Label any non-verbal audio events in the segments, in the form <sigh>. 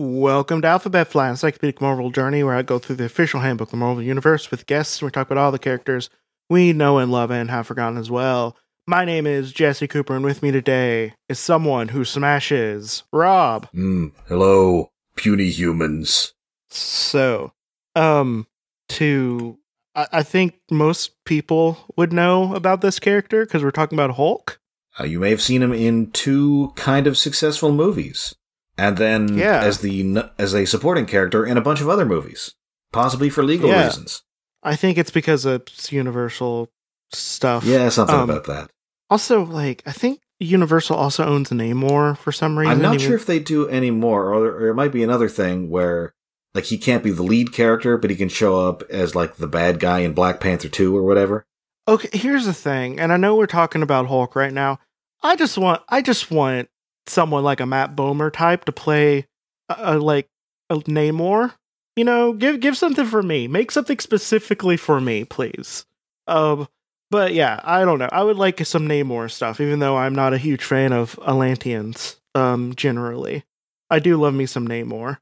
Welcome to Alphabet Flight, Encyclopedic Marvel Journey, where I go through the official handbook of the Marvel Universe with guests and we talk about all the characters we know and love and have forgotten as well. My name is Jesse Cooper, and with me today is someone who smashes Rob. Mm, hello, puny humans. So, um, to I, I think most people would know about this character because we're talking about Hulk. Uh, you may have seen him in two kind of successful movies, and then Yeah. as the as a supporting character in a bunch of other movies, possibly for legal Yeah. reasons. I think it's because it's Universal stuff. Yeah, something Um, about that. Also, like I think Universal also owns Namor for some reason. I'm not sure if they do anymore, or, or it might be another thing where like he can't be the lead character, but he can show up as like the bad guy in Black Panther two or whatever. Okay, here's the thing, and I know we're talking about Hulk right now. I just want, I just want someone like a Matt Bomer type to play, uh, uh, like a Namor. You know, give give something for me. Make something specifically for me, please. Um, but yeah, I don't know. I would like some Namor stuff, even though I'm not a huge fan of Atlanteans. Um, generally, I do love me some Namor.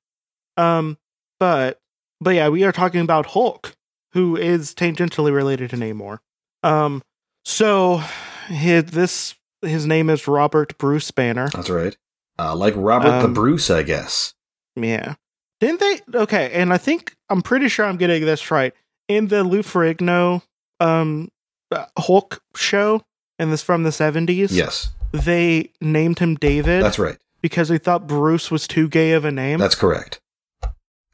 Um, but but yeah, we are talking about Hulk, who is tangentially related to Namor. Um, so his, this his name is Robert Bruce Banner. That's right. Uh, like Robert the Um, Bruce, I guess. Yeah, didn't they? Okay, and I think I'm pretty sure I'm getting this right in the Lou Ferrigno um uh, Hulk show, and this from the 70s. Yes, they named him David that's right. because they thought Bruce was too gay of a name. That's correct.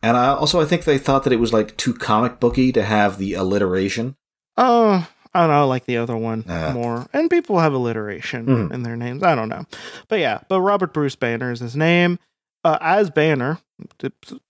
And I also I think they thought that it was like too comic booky to have the alliteration. Oh, I don't know. I like the other one Ah. more. And people have alliteration Mhm. in their names. I don't know. But yeah, but Robert Bruce Banner is his name. Uh, as Banner,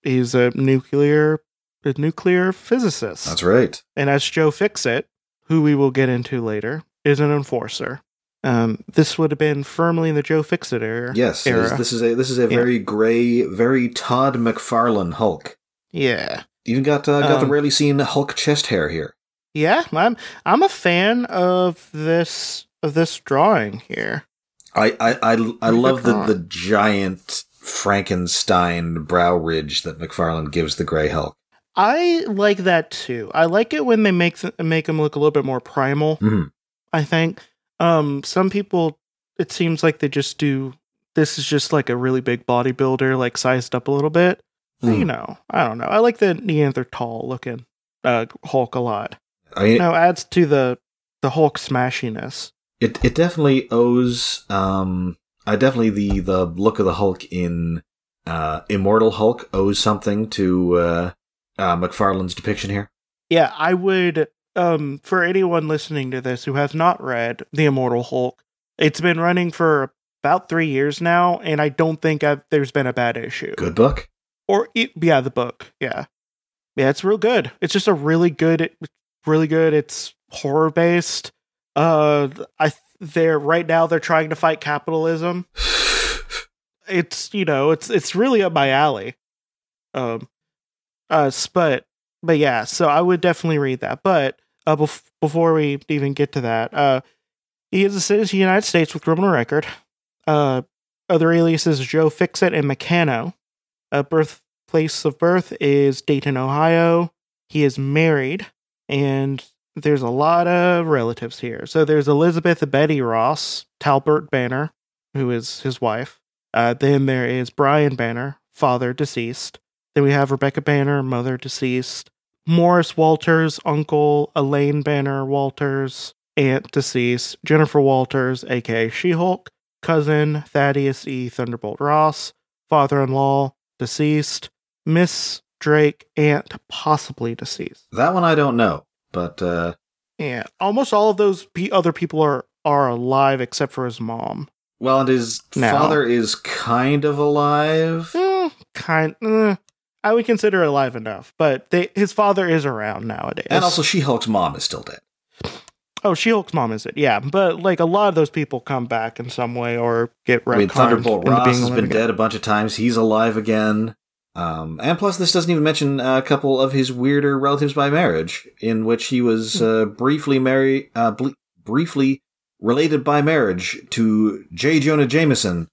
he's a nuclear a nuclear physicist. That's right. And as Joe Fixit, who we will get into later, is an enforcer. Um, this would have been firmly in the Joe Fixit era. Yes, era. this is a this is a Yeah. very gray, very Todd McFarlane Hulk. yeah. Even got uh, got the Um, rarely seen Hulk chest hair here. Yeah, I'm I'm a fan of this of this drawing here. I I I, I love the the giant Frankenstein brow ridge that McFarlane gives the Gray Hulk. I like that too. I like it when they make th- make him look a little bit more primal. Mhm. I think um some people it seems like they just do this is just like a really big bodybuilder like sized up a little bit. Mm. You know, I don't know. I like the Neanderthal looking uh Hulk a lot. I mean, No, adds to the the Hulk smashiness. it it definitely owes. Um, I definitely the the look of the Hulk in uh, Immortal Hulk owes something to uh, uh, McFarlane's depiction here. Yeah, I would um for anyone listening to this who has not read The Immortal Hulk, it's been running for about 3 years now and I don't think I've, there's been a bad issue. Good book. Or yeah, the book. Yeah. Yeah, it's real good. It's just a really good really good. It's horror based. Uh I they're right now they're trying to fight capitalism. <sighs> It's, you know, it's it's really up my alley. Um uh but but yeah, so I would definitely read that. But uh bef- before we even get to that, uh he is a citizen of the United States with criminal record. Uh other aliases Joe Fixit and Mechano. Uh, birthplace of birth is Dayton, Ohio. He is married, and there's a lot of relatives here. So there's Elizabeth Betty Ross, Talbot Banner, who is his wife. Uh, then there is Brian Banner, father deceased. Then we have Rebecca Banner, mother deceased. Morris Walters, uncle. Elaine Banner Walters, aunt deceased. Jennifer Walters, aka She Hulk. Cousin Thaddeus E. Thunderbolt Ross. Father in law deceased. Miss Drake, aunt possibly deceased. That one I don't know, but uh, Yeah, almost all of those pe- other people are are alive except for his mom. well, and his Now- father is kind of alive. Eh, kind, eh, I would consider alive enough, but they, his father is around nowadays. And also, She Hulk's mom is still dead. Oh, She Hulk's mom is it? Yeah, but like a lot of those people come back in some way or get. I mean, Thunderbolt Ross has been again. dead a bunch of times. He's alive again. Um, and plus, this doesn't even mention a couple of his weirder relatives by marriage, in which he was Hmm. uh, briefly married, uh, ble- briefly related by marriage to J. Jonah Jameson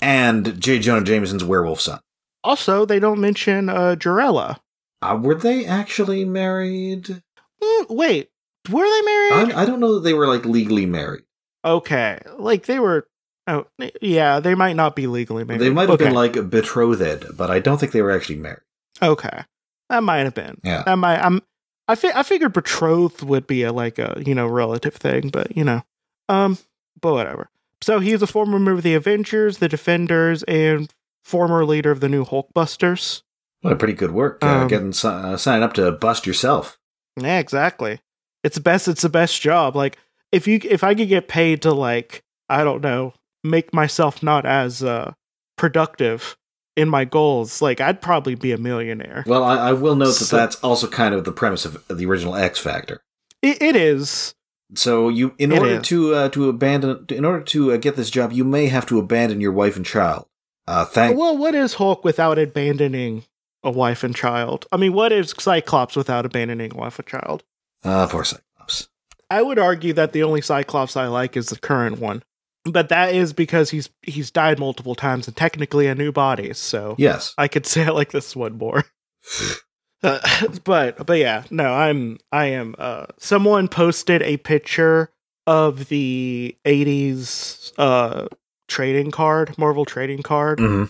and J. Jonah Jameson's werewolf son. Also, they don't mention uh, Jarella. Uh, were they actually married? Mm, wait, were they married? I, I don't know that they were like legally married. okay, like they were. Oh, yeah, they might not be legally married. They might have okay. been like betrothed, but I don't think they were actually married. Okay, that might have been. Yeah. That might. I'm. I fi- I figured betrothed would be a like a you know relative thing, but you know, um, but whatever. So he's a former member of the Avengers, the Defenders, and former leader of the new Hulkbusters. What pretty good work uh, Um, getting uh, signing up to bust yourself. Yeah, exactly. It's the best. It's the best job. Like if you if I could get paid to like I don't know make myself not as uh productive in my goals, like I'd probably be a millionaire. Well, I, I will note that that's also kind of the premise of the original X Factor. It, it is. So you, in It order is. to uh, to abandon, in order to uh, get this job, you may have to abandon your wife and child. Uh, thank. Well, what is Hulk without abandoning a wife and child? I mean, what is Cyclops without abandoning a wife and child? Uh, poor Cyclops. I would argue that the only Cyclops I like is the current one, but that is because he's he's died multiple times and technically a new body. So Yes. I could say I like this one more. Uh, but but yeah, no, I'm I am. Uh, someone posted a picture of the '80s uh trading card, Marvel trading card hmm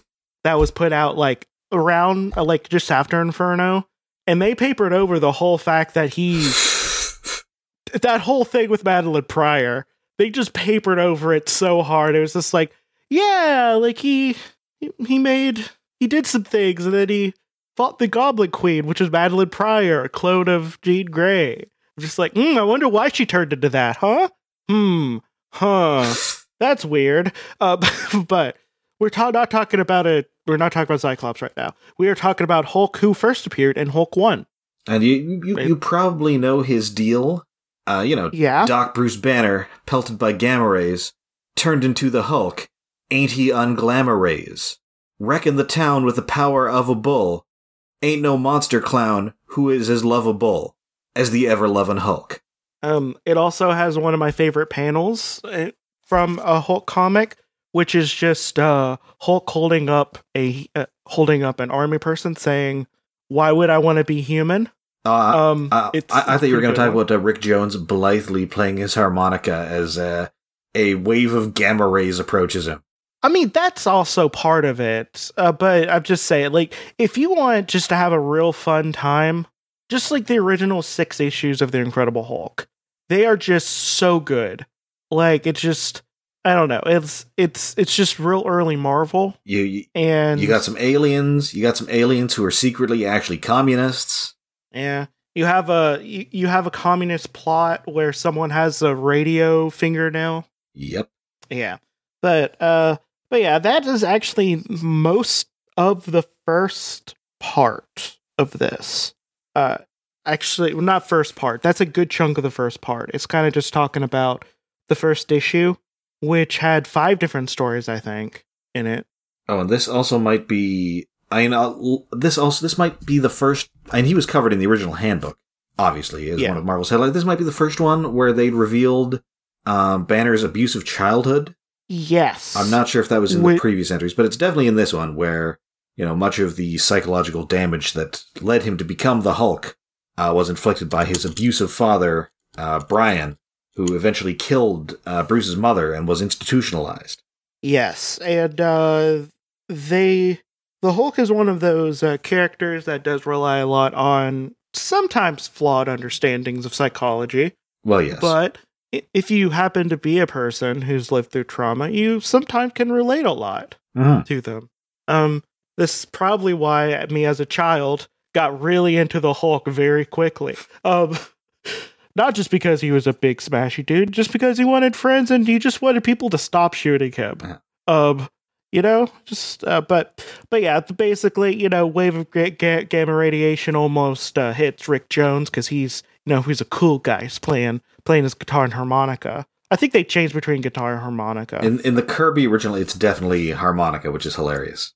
that was put out like around uh, like just after Inferno, and they papered over the whole fact that he <sighs> that whole thing with Madelyne Pryor. They just papered over it so hard. It was just like, yeah, like he he- made he did some things, and then he fought the Goblin Queen, which is Madelyne Pryor, a clone of Jean Grey. I'm just like, hmm, I wonder why she turned into that, huh? Hmm, huh. <laughs> That's weird. Uh, <laughs> but we're ta- not talking about it. We're not talking about Cyclops right now. We are talking about Hulk, who first appeared in Hulk One. And you, you, you probably know his deal. Uh, you know, Yeah. Doc Bruce Banner, pelted by gamma rays, turned into the Hulk. Ain't he unglamor rays? Wrecking the town with the power of a bull. Ain't no monster clown who is as lovable as the ever loving Hulk. Um, it also has one of my favorite panels uh, from a Hulk comic, which is just uh, Hulk holding up a uh, holding up an army person saying, "Why would I want to be human?" Uh, Um, uh, I, I thought you were going to talk about. uh, Rick Jones blithely playing his harmonica as uh, a wave of gamma rays approaches him. I mean, that's also part of it. Uh, but I'm just saying, like, if you want just to have a real fun time, just like the original six issues of the Incredible Hulk, they are just so good. Like, it's just, I don't know, it's it's it's just real early Marvel, You, you and you got some aliens. You got some aliens who are secretly actually communists. Yeah. You have a you, have a communist plot where someone has a radio fingernail. Yep. Yeah. But uh but yeah, that is actually most of the first part of this. Uh actually well, not first part. That's a good chunk of the first part. It's kind of just talking about the first issue which had five different stories I think in it. Oh, and this also might be. I mean, uh, this also this might be the first. And he was covered in the original handbook, obviously, is Yeah. one of Marvel's headlines. This might be the first one where they'd revealed um, Banner's abusive childhood. Yes. I'm not sure if that was in Wait- the previous entries, but it's definitely in this one where you know much of the psychological damage that led him to become the Hulk uh, was inflicted by his abusive father, uh, Brian, who eventually killed uh, Bruce's mother and was institutionalized. Yes, and uh, they the Hulk is one of those uh, characters that does rely a lot on sometimes flawed understandings of psychology. Well, yes, But if you happen to be a person who's lived through trauma, you sometimes can relate a lot Mhm. to them. Um, this is probably why me as a child got really into the Hulk very quickly. Um, <laughs> not just because he was a big smashy dude, just because he wanted friends and he just wanted people to stop shooting him. Yeah. Um, you know, just uh, but but yeah, basically, you know, wave of ga- ga- gamma radiation almost uh, hits Rick Jones because he's you know, he's a cool guy. He's playing playing his guitar and harmonica. I think they changed between guitar and harmonica. In in the Kirby originally it's definitely harmonica, which is hilarious.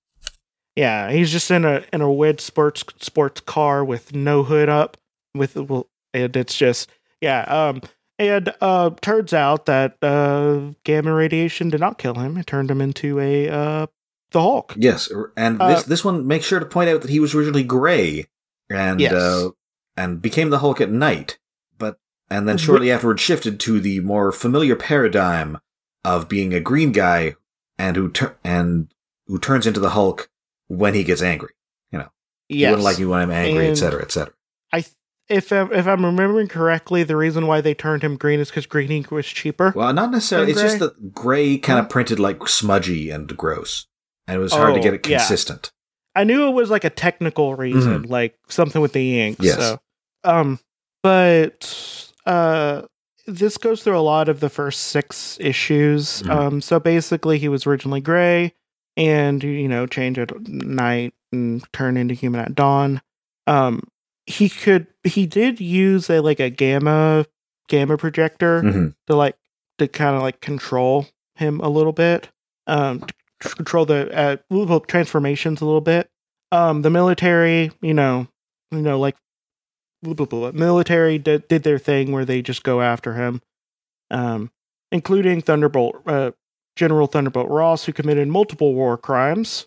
yeah, he's just in a in a weird sports sports car with no hood up. With well, and it's just yeah. Um, and uh, turns out that uh, gamma radiation did not kill him. It turned him into a uh, the Hulk. Yes, and Uh, this this one makes sure to point out that he was originally gray, and Yes. uh, and became the Hulk at night, but and then shortly afterward shifted to the more familiar paradigm of being a green guy and who tur- and who turns into the Hulk when he gets angry. You know, Yes, wouldn't like me when I'm angry, etc., etc. I th- if I'm, if I'm remembering correctly, the reason why they turned him green is because green ink was cheaper. Well, not necessarily. It's just that gray kind of printed like smudgy and gross, and it was hard to Oh, get it yeah. consistent. I knew it was like a technical reason, like something with the ink. Mm-hmm. Yes. So, um, but uh, this goes through a lot of the first six issues. Mhm. Um, so basically, he was originally gray, and you know, change at night and turn into human at dawn. Um, he could, he did use a like a gamma gamma projector hmm to like to kind of like control him a little bit um to control the uh transformations a little bit. Um the military you know you know like blah, blah, blah, military did, did their thing where they just go after him um including thunderbolt uh general thunderbolt ross who committed multiple war crimes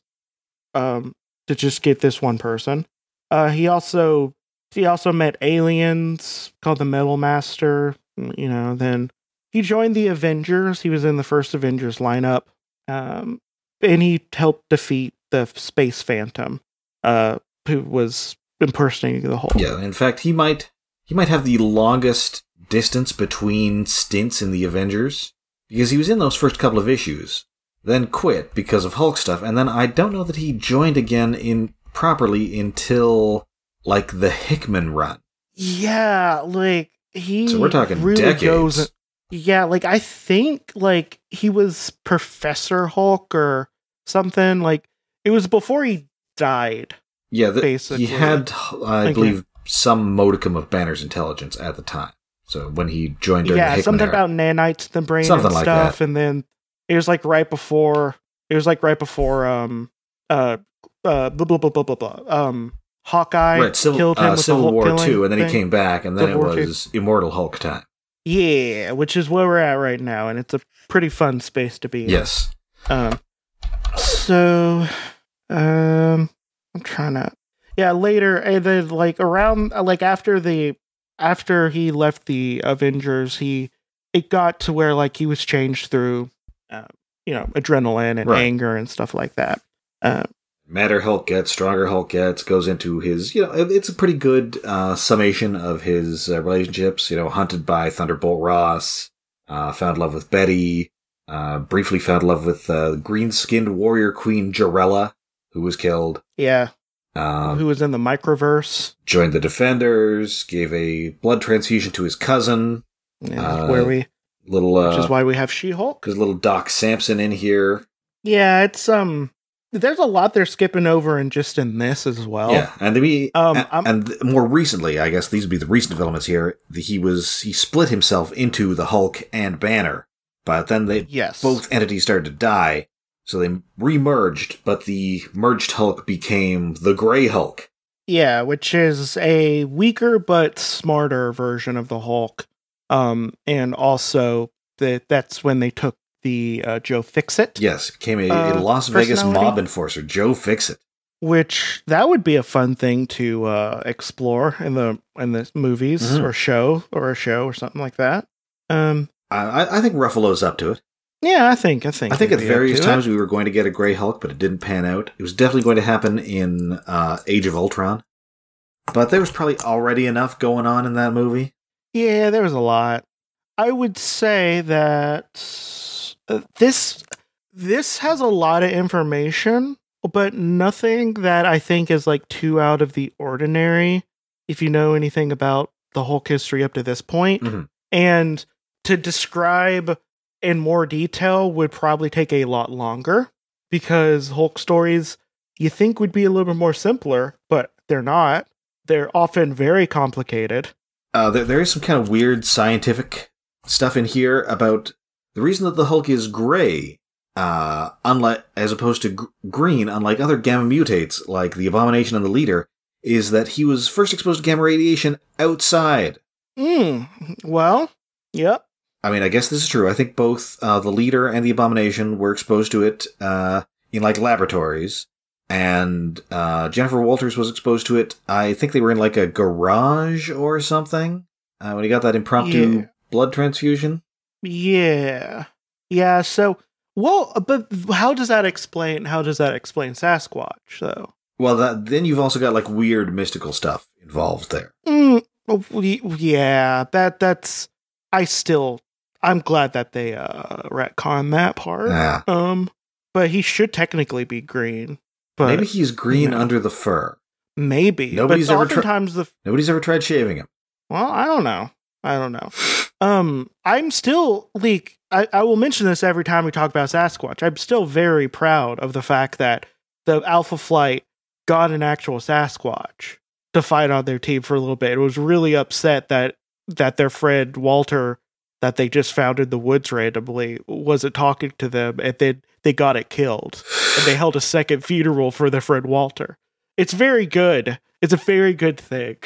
um to just get this one person. Uh he also he also met aliens called the metal master you know then he joined the avengers. He was in the first avengers lineup um and he helped defeat the space phantom uh who was impersonating the hulk. Yeah, in fact, he might he might have the longest distance between stints in the Avengers because he was in those first couple of issues, then quit because of Hulk stuff, and then I don't know that he joined again in properly until like the Hickman run. yeah like he So we're talking really decades. goes yeah like i think like he was professor hulk or something like it was before he died Yeah, the, Basically. he had I Okay. believe some modicum of Banner's intelligence at the time. So when he joined during yeah, something era. about nanites in the brain Something and like stuff, and then it was like right before it was like right before um uh uh blah blah blah blah blah blah um Hawkeye right, Civil, killed him uh, with the Hulk War killing two, and then he came back, and then Civil it War II. was Immortal Hulk time. Yeah, which is where we're at right now, and it's a pretty fun space to be in. Yes, Um, so, um, I'm trying to, yeah, later, and then like around, like after the, after he left the Avengers, he, it got to where like he was changed through, uh, you know, adrenaline and Right. anger and stuff like that. Uh, Madder Hulk gets, stronger Hulk gets, goes into his, you know, it's a pretty good uh, summation of his uh, relationships. You know, hunted by Thunderbolt Ross, uh, found love with Betty, uh, briefly found love with uh, green skinned warrior queen Jarella, who was killed. yeah, Uh, who was in the microverse, joined the Defenders, gave a blood transfusion to his cousin. and Uh, where we, Little, which is why we have She-Hulk. Because little Doc Samson in here. Yeah, it's um, there's a lot they're skipping over and just in this as well. Yeah, and the Um, and, and more recently, I guess these would be the recent developments here. the- He was he split himself into the Hulk and Banner, but then they Yes. both entities started to die, so they remerged. But the merged Hulk became the Gray Hulk. Yeah, which is a weaker but smarter version of the Hulk. Um, and also that that's when they took the uh, Joe Fixit, Yes, came a, a Uh, Las Vegas mob enforcer. Joe Fixit. which that would be a fun thing to uh, explore in the in the movies Mhm. or show or a show or something like that. Um, I, I- think Ruffalo's up to it. yeah, I think I think I think at various to it. times we were going to get a Gray Hulk, but it didn't pan out. It was definitely going to happen in uh, Age of Ultron, but there was probably already enough going on in that movie. Yeah, there was a lot. I would say that this this has a lot of information, but nothing that I think is like too out of the ordinary. If you know anything about the Hulk history up to this point. Mhm. and to describe in more detail would probably take a lot longer because Hulk stories you think would be a little bit more simpler, but they're not. They're often very complicated. Uh, there, there is some kind of weird scientific stuff in here about the reason that the Hulk is gray, uh, unlike as opposed to gr- green, unlike other gamma mutates like the Abomination and the Leader, is that he was first exposed to gamma radiation outside. Hmm. Well, yep. I mean, I guess this is true. I think both uh, the Leader and the Abomination were exposed to it uh, in like laboratories, and uh, Jennifer Walters was exposed to it. I think they were in like a garage or something uh, when he got that impromptu Yeah. blood transfusion. Yeah. Yeah, so well, but how does that explain how does that explain Sasquatch though? Well, that then you've also got like weird mystical stuff involved there. Mm, oh, yeah, that that's I still I'm glad that they uh retcon that part. Ah, Um but he should technically be green. But maybe he's green know. under the fur. maybe. Nobody's but ever tri- oftentimes the Nobody's ever tried shaving him. Well, I don't know. I don't know. <laughs> Um, I'm still like I, I will mention this every time we talk about Sasquatch. I'm still very proud of the fact that the Alpha Flight got an actual Sasquatch to fight on their team for a little bit. It was really upset that that their friend Walter that they just found in the woods randomly wasn't talking to them and then they got it killed. And they held a second funeral for their friend Walter. It's very good. It's a very good thing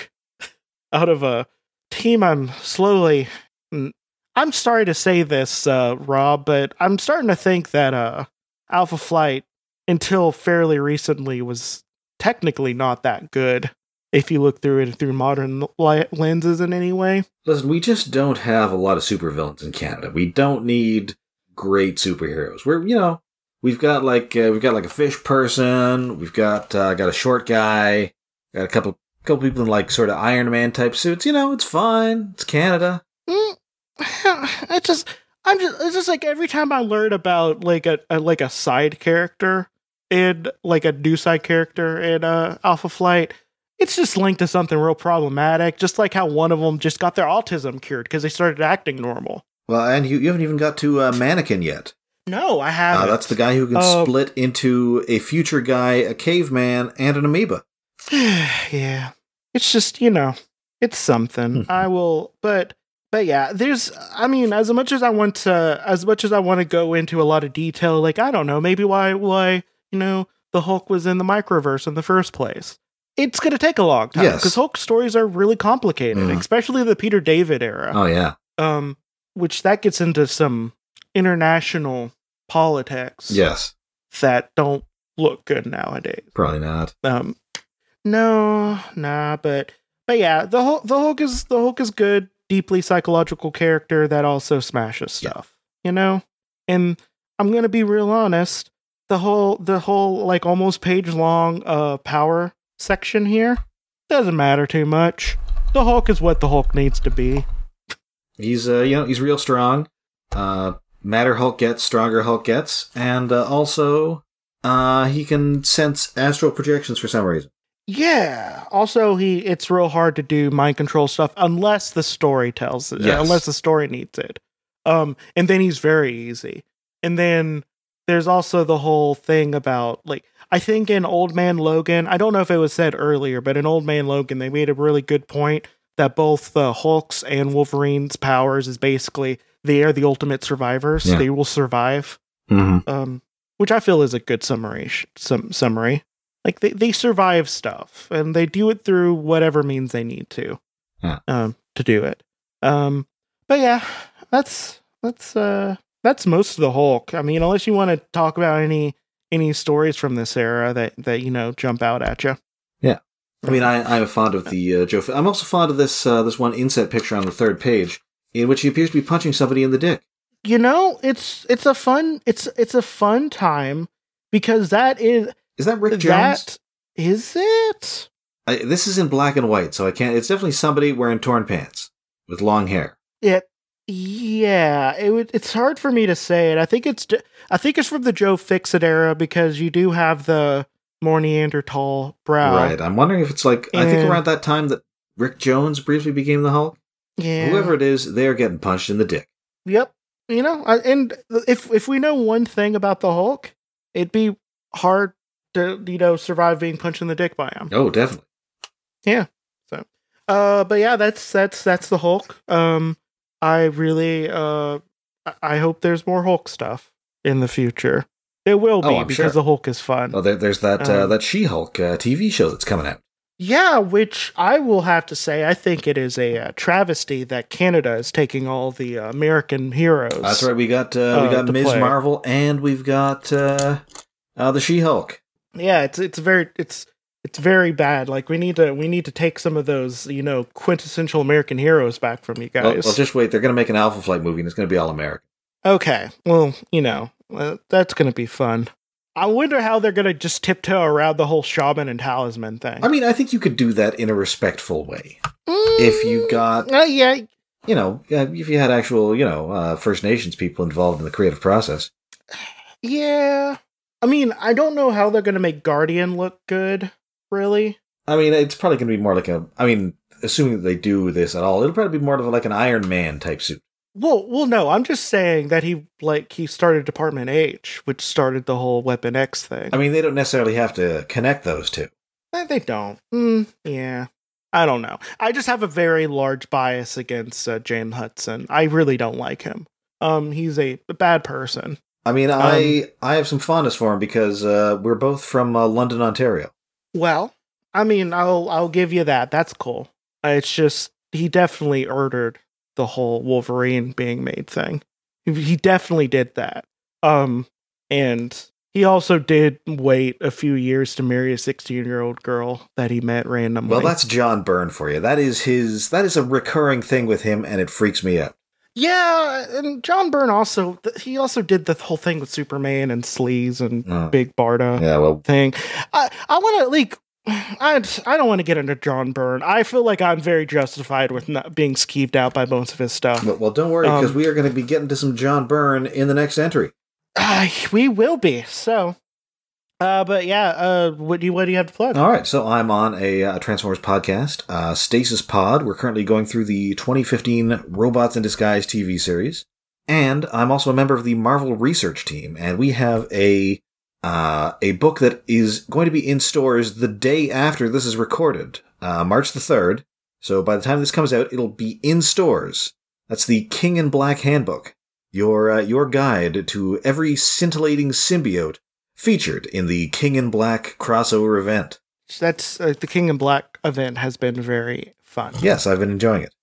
out of a team I'm slowly I'm sorry to say this, uh, Rob, but I'm starting to think that uh, Alpha Flight, until fairly recently, was technically not that good. If you look through it through modern lenses in any way, Listen, we just don't have a lot of supervillains in Canada. We don't need great superheroes. We're, you know, we've got like uh, we've got like a fish person. We've got uh, got a short guy. Got a couple couple people in like sort of Iron Man type suits. You know, it's fine. It's Canada. Mm, I just, I'm just, it's just like every time I learn about like a, a like a side character in like a new side character in uh, Alpha Flight, it's just linked to something real problematic. Just like how one of them just got their autism cured because they started acting normal. Well, and you, you haven't even got to uh, Manikin yet. No, I Uh, haven't. that's the guy who can Uh, split into a future guy, a caveman, and an amoeba. <sighs> yeah, it's just you know, it's something. Hmm. I will, but but yeah, there's. I mean, as much as I want to, as much as I want to go into a lot of detail, like I don't know, maybe why why you know the Hulk was in the microverse in the first place. It's gonna take a long time Yes. because Hulk stories are really complicated, Mhm. especially the Peter David era. Oh yeah, Um, which that gets into some international politics yes, that don't look good nowadays. probably not. Um, no, nah, but but yeah, the Hulk, the Hulk is the Hulk is good, deeply psychological character that also smashes Yeah. stuff, you know. And I'm gonna be real honest, the whole the whole like almost page long uh power section here doesn't matter too much. The Hulk is what the Hulk needs to be. He's uh, you know, he's real strong. Uh, madder Hulk gets, stronger Hulk gets, and uh, also uh, he can sense astral projections for some reason. Yeah. Also, he it's real hard to do mind control stuff unless the story tells it, Yes. unless the story needs it. Um, and then he's very easy. And then there's also the whole thing about like I think in Old Man Logan, I don't know if it was said earlier, but in Old Man Logan, they made a really good point that both the Hulk's and Wolverine's powers is basically they are the ultimate survivors. Yeah. They will survive Mm-hmm. um, which I feel is a good summary. Some summary, like they, they survive stuff and they do it through whatever means they need to, Yeah. um, to do it. Um, but yeah, that's that's uh that's most of the Hulk. I mean, unless you want to talk about any any stories from this era that that you know jump out at you. Yeah. I mean, I, I'm fond of the uh, Joe. I'm also fond of this uh, this one inset picture on the third page, in which he appears to be punching somebody in the dick. you know, it's it's a fun it's it's a fun time because that is Is that Rick Jones? that is it. I, this is in black and white, so I can't. It's definitely somebody wearing torn pants with long hair. It, yeah, it would. It's hard for me to say it. I think it's. I think it's from the Joe Fixit era because you do have the more Neanderthal brow. Right. I'm wondering if it's like I think around that time that Rick Jones briefly became the Hulk. Yeah. Whoever it is, they're getting punched in the dick. Yep. You know, I- and if if we know one thing about the Hulk, it'd be hard you know survive being punched in the dick by him. Oh, definitely. Yeah. So, uh, but yeah, that's that's that's the Hulk. Um, I really uh, I- hope there's more Hulk stuff in the future. It will be Oh, because sure. the Hulk is fun. Oh, there, there's that uh, Um, that She-Hulk uh, TV show that's coming out. Yeah, which I will have to say, I think it is a uh, travesty that Canada is taking all the uh, American heroes. That's right. We got uh, we uh, got Ms. play. Marvel, and we've got uh, uh, the She-Hulk. Yeah, it's it's very it's it's very bad. Like we need to we need to take some of those you know quintessential American heroes back from you Well, guys. well, just wait. They're going to make an Alpha Flight movie, and it's going to be all American. okay, well you know uh, that's gonna be fun. I wonder how they're gonna just tiptoe around the whole shaman and talisman thing. I mean, I think you could do that in a respectful way. if you got- Mm, uh, yeah, You know, if you had actual, you know, uh, First Nations people involved in the creative process. <sighs> yeah. I mean, I don't know how they're gonna make Guardian look good. Really, I mean, it's probably going to be more like a. I mean, assuming that they do this at all, it'll probably be more of like an Iron Man type suit. Well, well, no. I'm just saying that he like he started Department H, which started the whole Weapon X thing. I mean, they don't necessarily have to connect those two. Eh, they don't. Mm, yeah, I don't know. I just have a very large bias against uh, James Hudson. I really don't like him. Um, he's a bad person. I mean, I I have some fondness for him because uh, we're both from uh, London, Ontario. Well, I mean, I'll I'll give you that. That's cool. It's just he definitely ordered the whole Wolverine being made thing. He- He definitely did that. Um, and he also did wait a few years to marry a 16 year old girl that he met randomly. Well, that's John Byrne for you. That is his. That is a recurring thing with him, and it freaks me out. Yeah. And John Byrne also he also did the whole thing with Superman and Sleez and Oh. Big Barda. Yeah, well, thing. I I want to like. I I don't want to get into John Byrne. I feel like I'm very justified with not being skeeved out by most of his stuff. well, well don't worry because Um, we are going to be getting to some John Byrne in the next entry. Uh, we will be so. Uh, but yeah. Uh, what do you what do you have to plug? All right, so I'm on a uh, Transformers podcast, uh, Stasis Pod. We're currently going through the 2015 Robots in Disguise TV series, and I'm also a member of the Marvel research team. And we have a uh, a book that is going to be in stores the day after this is recorded, uh, March the third. So by the time this comes out, it'll be in stores. That's the King in Black Handbook, your uh, your guide to every scintillating symbiote featured in the King in Black crossover event. That's uh, the King in Black event has been very fun. Yes, I've been enjoying it.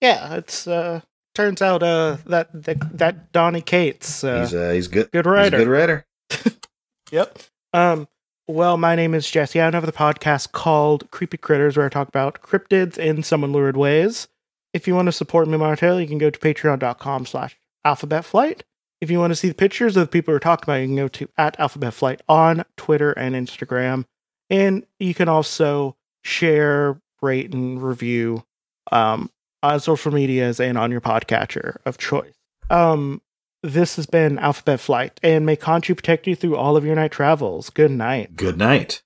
Yeah, it's uh turns out uh that that, that Donny Cates uh, he's uh, he's good. good writer. good writer. <laughs> Yep. Um, well, my name is Jesse. I have the podcast called Creepy Critters, where I talk about cryptids in some lurid ways. If you want to support me monetarily, you can go to patreon.com slash alphabet flight. If you want to see the pictures of the people we're talking about, you can go to at alphabet flight on Twitter and Instagram. And you can also share, rate, and review um, on social medias and on your podcatcher of choice. Um, this has been Alphabet Flight, and may Conchu protect you through all of your night travels. Good night. Good night.